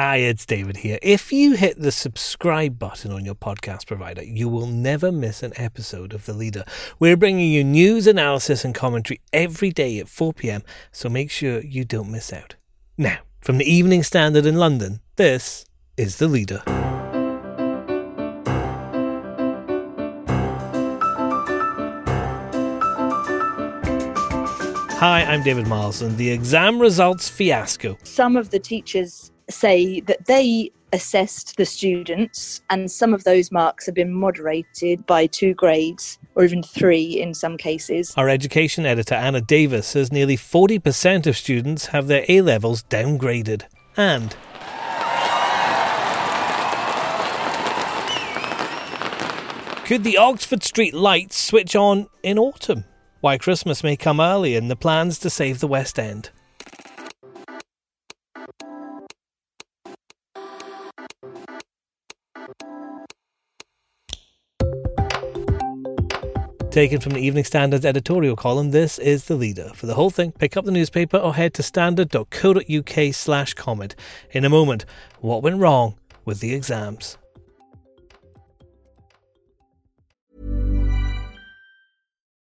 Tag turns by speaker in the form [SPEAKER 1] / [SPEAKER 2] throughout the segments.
[SPEAKER 1] Hi, it's David here. If you hit the subscribe button on your podcast provider, you will never miss an episode of The Leader. We're bringing you news, analysis, and commentary every day at 4 pm, so make sure you don't miss out. Now, from the Evening Standard in London, this is The Leader. Hi, I'm David Miles, and the exam results fiasco.
[SPEAKER 2] Some of the teachers say that they assessed the students, and some of those marks have been moderated by two grades or even three in some cases.
[SPEAKER 1] Our education editor, Anna Davis, says nearly 40% of students have their A levels downgraded. And Could the Oxford Street lights switch on in autumn? Why Christmas may come early and the plans to save the West End. Taken from the Evening Standard's editorial column, this is the leader. For the whole thing, pick up the newspaper or head to standard.co.uk slash comment. In a moment, what went wrong with the exams?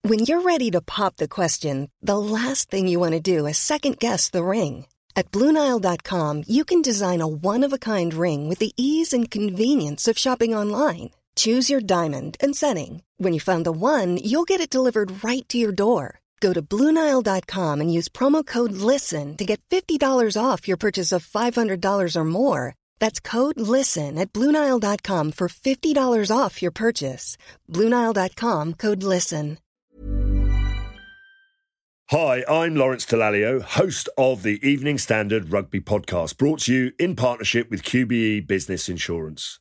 [SPEAKER 3] When you're ready to pop the question, the last thing you want to do is second guess the ring. At Bluenile.com, you can design a one of a kind ring with the ease and convenience of shopping online. Choose your diamond and setting. When you find the one, you'll get it delivered right to your door. Go to Bluenile.com and use promo code LISTEN to get $50 off your purchase of $500 or more. That's code LISTEN at Bluenile.com for $50 off your purchase. Bluenile.com code LISTEN.
[SPEAKER 4] Hi, I'm Lawrence Dallaglio, host of the Evening Standard Rugby Podcast, brought to you in partnership with QBE Business Insurance.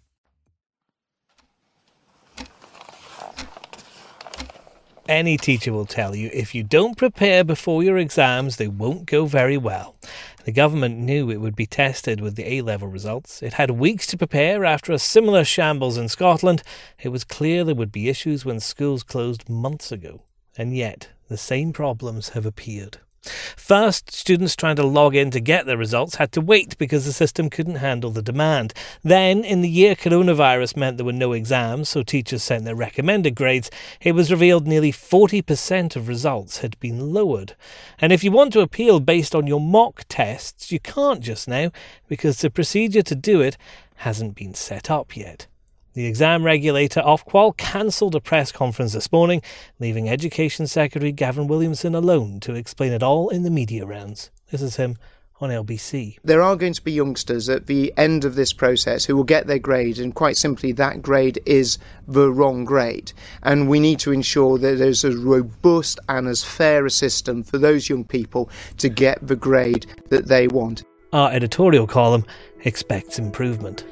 [SPEAKER 1] Any teacher will tell you if you don't prepare before your exams, they won't go very well. The government knew it would be tested with the A level results. It had weeks to prepare after a similar shambles in Scotland. It was clear there would be issues when schools closed months ago. And yet, the same problems have appeared. First, students trying to log in to get their results had to wait because the system couldn't handle the demand. Then, in the year coronavirus meant there were no exams, so teachers sent their recommended grades, it was revealed nearly 40% of results had been lowered. And if you want to appeal based on your mock tests, you can't just now because the procedure to do it hasn't been set up yet. The exam regulator Ofqual cancelled a press conference this morning, leaving Education Secretary Gavin Williamson alone to explain it all in the media rounds. This is him on LBC.
[SPEAKER 5] There are going to be youngsters at the end of this process who will get their grade, and quite simply, that grade is the wrong grade. And we need to ensure that there's as robust and as fair a system for those young people to get the grade that they want.
[SPEAKER 1] Our editorial column expects improvement.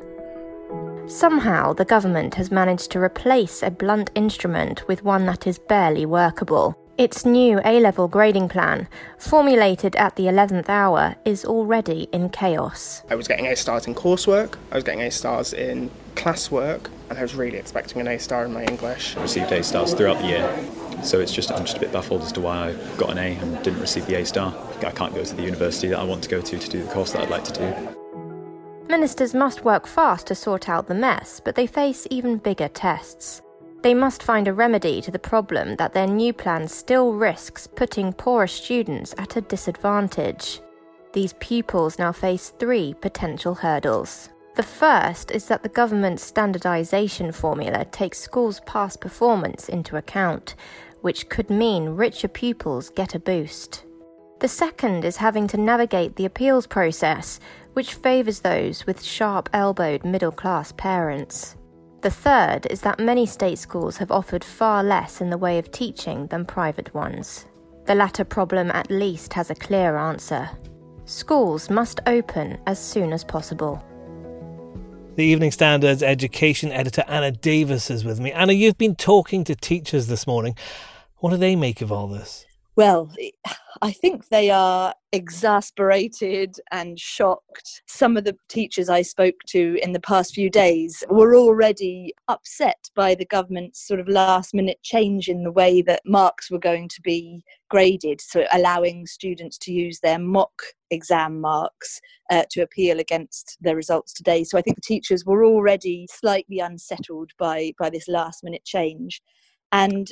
[SPEAKER 6] Somehow, the government has managed to replace a blunt instrument with one that is barely workable. Its new A level grading plan, formulated at the 11th hour, is already in chaos.
[SPEAKER 7] I was getting A stars in coursework, I was getting A stars in classwork, and I was really expecting an A star in my English.
[SPEAKER 8] I received A stars throughout the year, so it's just I'm just a bit baffled as to why I got an A and didn't receive the A star. I can't go to the university that I want to go to to do the course that I'd like to do.
[SPEAKER 6] Ministers must work fast to sort out the mess, but they face even bigger tests. They must find a remedy to the problem that their new plan still risks putting poorer students at a disadvantage. These pupils now face three potential hurdles. The first is that the government's standardisation formula takes schools' past performance into account, which could mean richer pupils get a boost. The second is having to navigate the appeals process, which favours those with sharp elbowed middle class parents. The third is that many state schools have offered far less in the way of teaching than private ones. The latter problem at least has a clear answer. Schools must open as soon as possible.
[SPEAKER 1] The Evening Standard's education editor Anna Davis is with me. Anna, you've been talking to teachers this morning. What do they make of all this?
[SPEAKER 2] Well, I think they are exasperated and shocked. Some of the teachers I spoke to in the past few days were already upset by the government's sort of last minute change in the way that marks were going to be graded, so allowing students to use their mock exam marks uh, to appeal against their results today. So I think the teachers were already slightly unsettled by, by this last minute change. And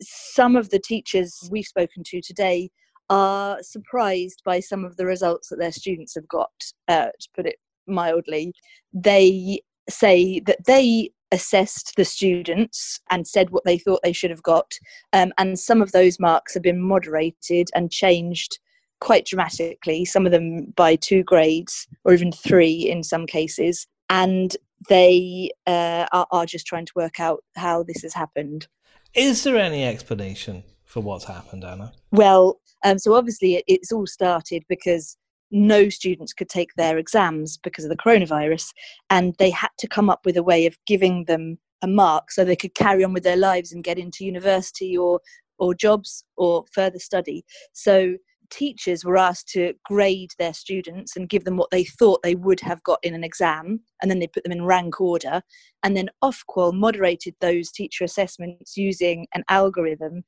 [SPEAKER 2] some of the teachers we've spoken to today are surprised by some of the results that their students have got, uh, to put it mildly. They say that they assessed the students and said what they thought they should have got, um, and some of those marks have been moderated and changed quite dramatically, some of them by two grades or even three in some cases. And they uh, are, are just trying to work out how this has happened.
[SPEAKER 1] Is there any explanation for what's happened, Anna?
[SPEAKER 2] Well, um, so obviously it, it's all started because no students could take their exams because of the coronavirus, and they had to come up with a way of giving them a mark so they could carry on with their lives and get into university or or jobs or further study. So teachers were asked to grade their students and give them what they thought they would have got in an exam, and then they put them in rank order. And then Ofqual moderated those teacher assessments using an algorithm.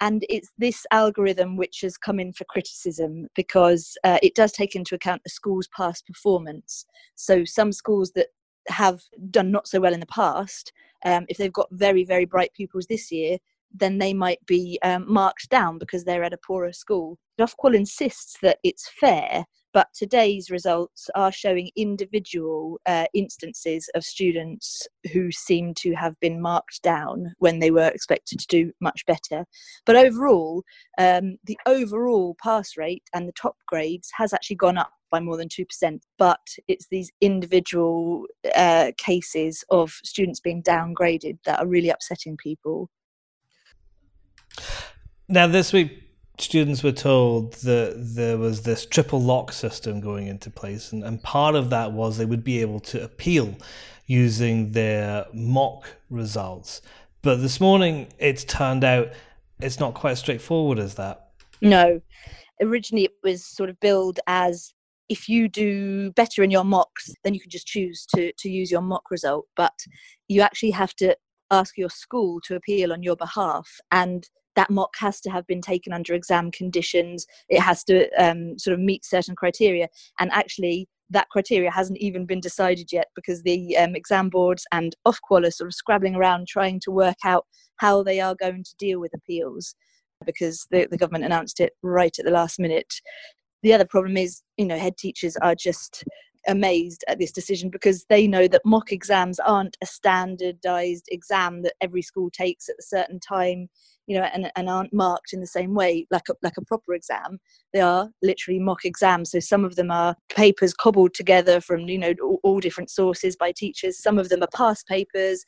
[SPEAKER 2] And it's this algorithm which has come in for criticism because uh, it does take into account a school's past performance. So, some schools that have done not so well in the past, um, if they've got very, very bright pupils this year, then they might be um, marked down because they're at a poorer school. Ofqual insists that it's fair, but today's results are showing individual uh, instances of students who seem to have been marked down when they were expected to do much better. But overall, um, the overall pass rate and the top grades has actually gone up by more than 2%, but it's these individual uh, cases of students being downgraded that are really upsetting people.
[SPEAKER 1] Now, this week, students were told that there was this triple lock system going into place, and, and part of that was they would be able to appeal using their mock results. But this morning, it's turned out it's not quite as straightforward as that.
[SPEAKER 2] No. Originally, it was sort of billed as if you do better in your mocks, then you can just choose to, to use your mock result. But you actually have to ask your school to appeal on your behalf. And that mock has to have been taken under exam conditions. It has to um, sort of meet certain criteria. And actually, that criteria hasn't even been decided yet because the um, exam boards and Ofqual are sort of scrabbling around trying to work out how they are going to deal with appeals because the, the government announced it right at the last minute. The other problem is, you know, head teachers are just amazed at this decision because they know that mock exams aren't a standardized exam that every school takes at a certain time you know and, and aren't marked in the same way like a, like a proper exam. They are literally mock exams. So some of them are papers cobbled together from you know all, all different sources by teachers. Some of them are past papers.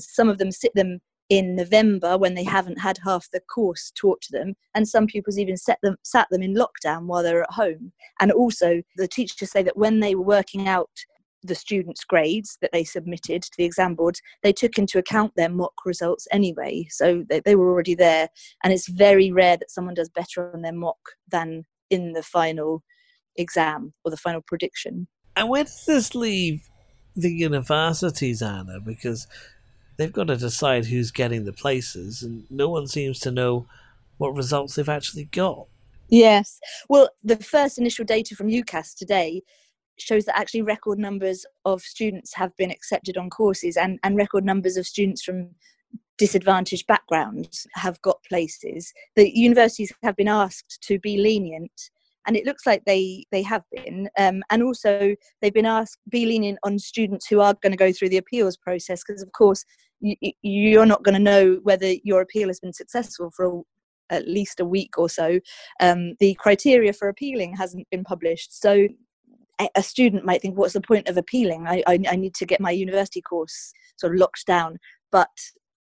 [SPEAKER 2] Some of them sit them in November when they haven't had half the course taught to them, and some pupils even set them sat them in lockdown while they're at home. And also, the teachers say that when they were working out the students' grades that they submitted to the exam boards, they took into account their mock results anyway, so they, they were already there. And it's very rare that someone does better on their mock than in the final exam or the final prediction.
[SPEAKER 1] And where does this leave the universities, Anna? Because they've got to decide who's getting the places, and no one seems to know what results they've actually got.
[SPEAKER 2] Yes. Well, the first initial data from UCAS today shows that actually record numbers of students have been accepted on courses and, and record numbers of students from disadvantaged backgrounds have got places. The universities have been asked to be lenient and it looks like they they have been um, and also they've been asked be lenient on students who are going to go through the appeals process because of course you, you're not going to know whether your appeal has been successful for a, at least a week or so um, the criteria for appealing hasn't been published so a student might think what's the point of appealing I, I, I need to get my university course sort of locked down but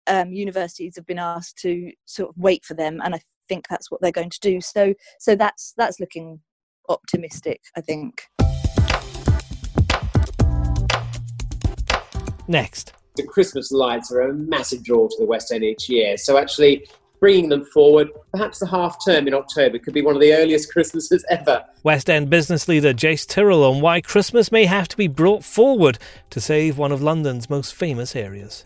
[SPEAKER 2] um, universities have been asked to sort of wait for them and i think that's what they're going to do. So so that's that's looking optimistic, I think.
[SPEAKER 1] Next.
[SPEAKER 9] The Christmas lights are a massive draw to the West End each year. So actually, bringing them forward, perhaps the half term in October could be one of the earliest Christmases ever.
[SPEAKER 1] West End business leader Jace Tyrrell on why Christmas may have to be brought forward to save one of London's most famous areas.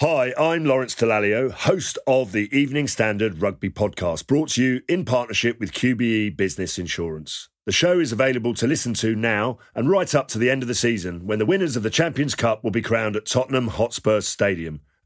[SPEAKER 4] Hi, I'm Lawrence Dallaglio, host of the Evening Standard Rugby Podcast, brought to you in partnership with QBE Business Insurance. The show is available to listen to now and right up to the end of the season when the winners of the Champions Cup will be crowned at Tottenham Hotspur Stadium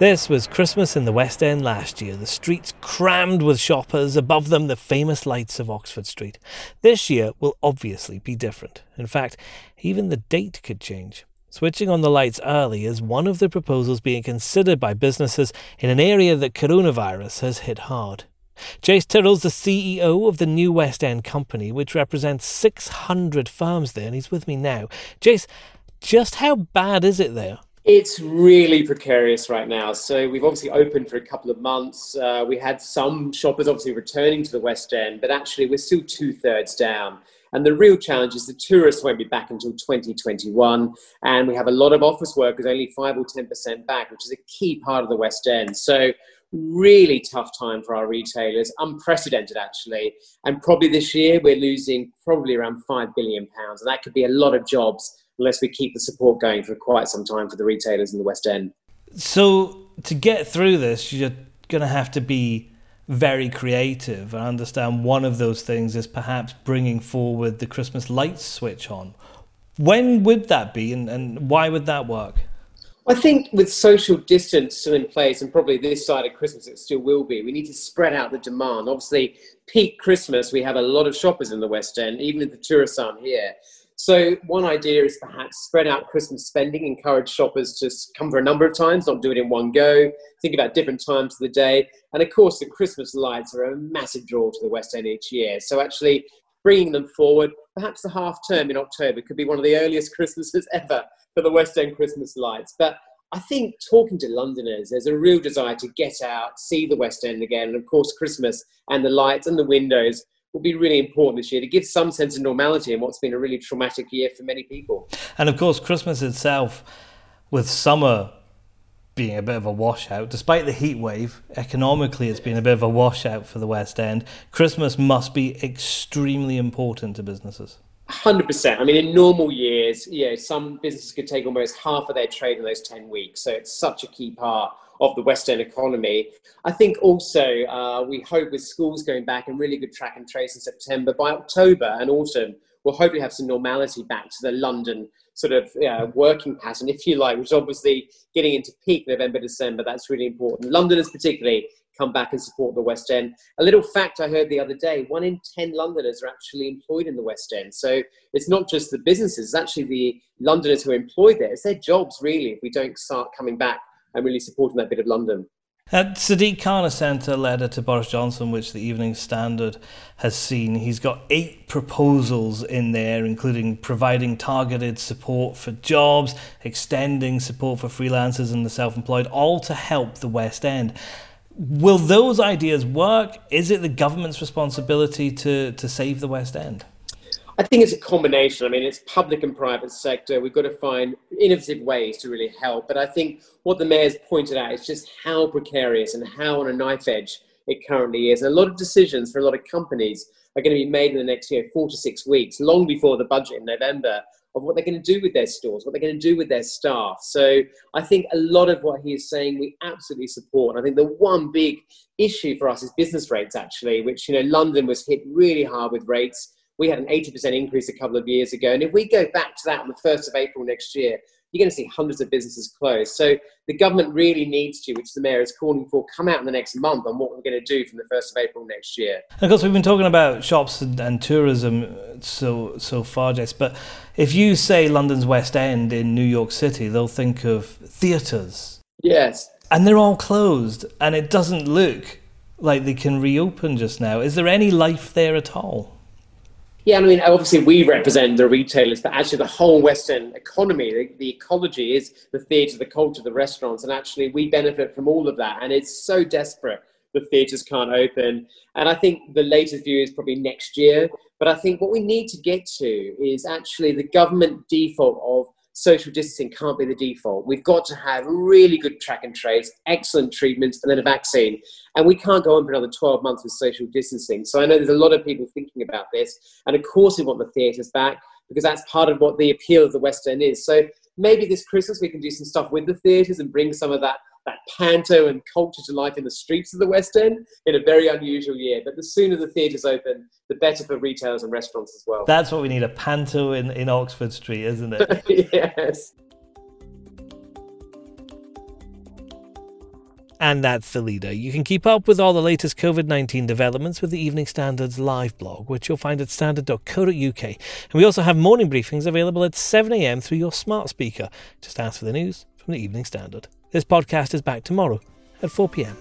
[SPEAKER 1] This was Christmas in the West End last year, the streets crammed with shoppers, above them the famous lights of Oxford Street. This year will obviously be different. In fact, even the date could change. Switching on the lights early is one of the proposals being considered by businesses in an area that coronavirus has hit hard. Jace Tyrrell's the CEO of the New West End Company, which represents 600 firms there, and he's with me now. Jace, just how bad is it there?
[SPEAKER 9] It's really precarious right now. So we've obviously opened for a couple of months. Uh, we had some shoppers obviously returning to the West End, but actually we're still two thirds down. And the real challenge is the tourists won't be back until 2021. And we have a lot of office workers, only 5 or 10% back, which is a key part of the West End. So, really tough time for our retailers, unprecedented actually. And probably this year we're losing probably around £5 billion. And that could be a lot of jobs unless we keep the support going for quite some time for the retailers in the West End.
[SPEAKER 1] So, to get through this, you're going to have to be very creative. I understand one of those things is perhaps bringing forward the Christmas lights switch on. When would that be, and, and why would that work?
[SPEAKER 9] I think with social distance still in place, and probably this side of Christmas it still will be, we need to spread out the demand. Obviously, peak Christmas, we have a lot of shoppers in the West End, even if the tourists aren't here. So one idea is perhaps spread out Christmas spending, encourage shoppers to come for a number of times, not do it in one go. Think about different times of the day, and of course, the Christmas lights are a massive draw to the West End each year. So actually, bringing them forward, perhaps the half term in October could be one of the earliest Christmases ever for the West End Christmas lights. But I think talking to Londoners, there's a real desire to get out, see the West End again, and of course, Christmas and the lights and the windows will be really important this year to give some sense of normality in what's been a really traumatic year for many people.
[SPEAKER 1] And of course, Christmas itself, with summer being a bit of a washout, despite the heat wave, economically it's been a bit of a washout for the West End. Christmas must be extremely important to businesses.
[SPEAKER 9] Hundred percent. I mean, in normal years, you know, some businesses could take almost half of their trade in those ten weeks. So it's such a key part of the West End economy. I think also uh, we hope with schools going back and really good track and trace in September, by October and autumn, we'll hopefully have some normality back to the London sort of working pattern, if you like, which obviously getting into peak November, December. That's really important. Londoners, particularly, come back and support the West End. A little fact I heard the other day one in 10 Londoners are actually employed in the West End. So it's not just the businesses, it's actually the Londoners who are employed there. It's their jobs, really, if we don't start coming back and really supporting that bit of London.
[SPEAKER 1] Uh, Sadiq Khan has sent a letter to Boris Johnson, which the Evening Standard has seen. He's got eight proposals in there, including providing targeted support for jobs, extending support for freelancers and the self employed, all to help the West End. Will those ideas work? Is it the government's responsibility to, to save the West End?
[SPEAKER 9] I think it's a combination. I mean, it's public and private sector. We've got to find innovative ways to really help. But I think what the mayor's pointed out is just how precarious and how on a knife edge it currently is. And a lot of decisions for a lot of companies are going to be made in the next year, four to six weeks, long before the budget in November, of what they're going to do with their stores, what they're going to do with their staff. So I think a lot of what he is saying we absolutely support. And I think the one big issue for us is business rates, actually, which, you know, London was hit really hard with rates. We had an 80% increase a couple of years ago. And if we go back to that on the 1st of April next year, you're going to see hundreds of businesses close. So the government really needs to, which the mayor is calling for, come out in the next month on what we're going to do from the 1st of April next year.
[SPEAKER 1] Of course, we've been talking about shops and, and tourism so so far, Jess, but if you say London's West End in New York City, they'll think of theatres.
[SPEAKER 9] Yes.
[SPEAKER 1] And they're all closed, and it doesn't look like they can reopen just now. Is there any life there at all?
[SPEAKER 9] Yeah, I mean, obviously we represent the retailers, but actually the whole West End economy, the, the, ecology is the theatre, the culture, the restaurants, and actually we benefit from all of that. And it's so desperate the theatres can't open. And I think the latest view is probably next year. But I think what we need to get to is actually the government default of social distancing can't be the default. We've got to have really good track and trace, excellent treatments, and then a vaccine. And we can't go on for another 12 months with social distancing. So I know there's a lot of people thinking about this. And of course, we want the theatres back because that's part of what the appeal of the West End is. So maybe this Christmas we can do some stuff with the theatres and bring some of that that panto and culture to life in the streets of the West End in a very unusual year. But the sooner the theatres open, the better for retailers and restaurants as well.
[SPEAKER 1] That's what we need a panto in, in Oxford Street, isn't it?
[SPEAKER 9] yes.
[SPEAKER 1] And that's the leader. You can keep up with all the latest COVID 19 developments with the Evening Standard's live blog, which you'll find at standard.co.uk. And we also have morning briefings available at 7am through your smart speaker. Just ask for the news from the Evening Standard. This podcast is back tomorrow at 4 pm.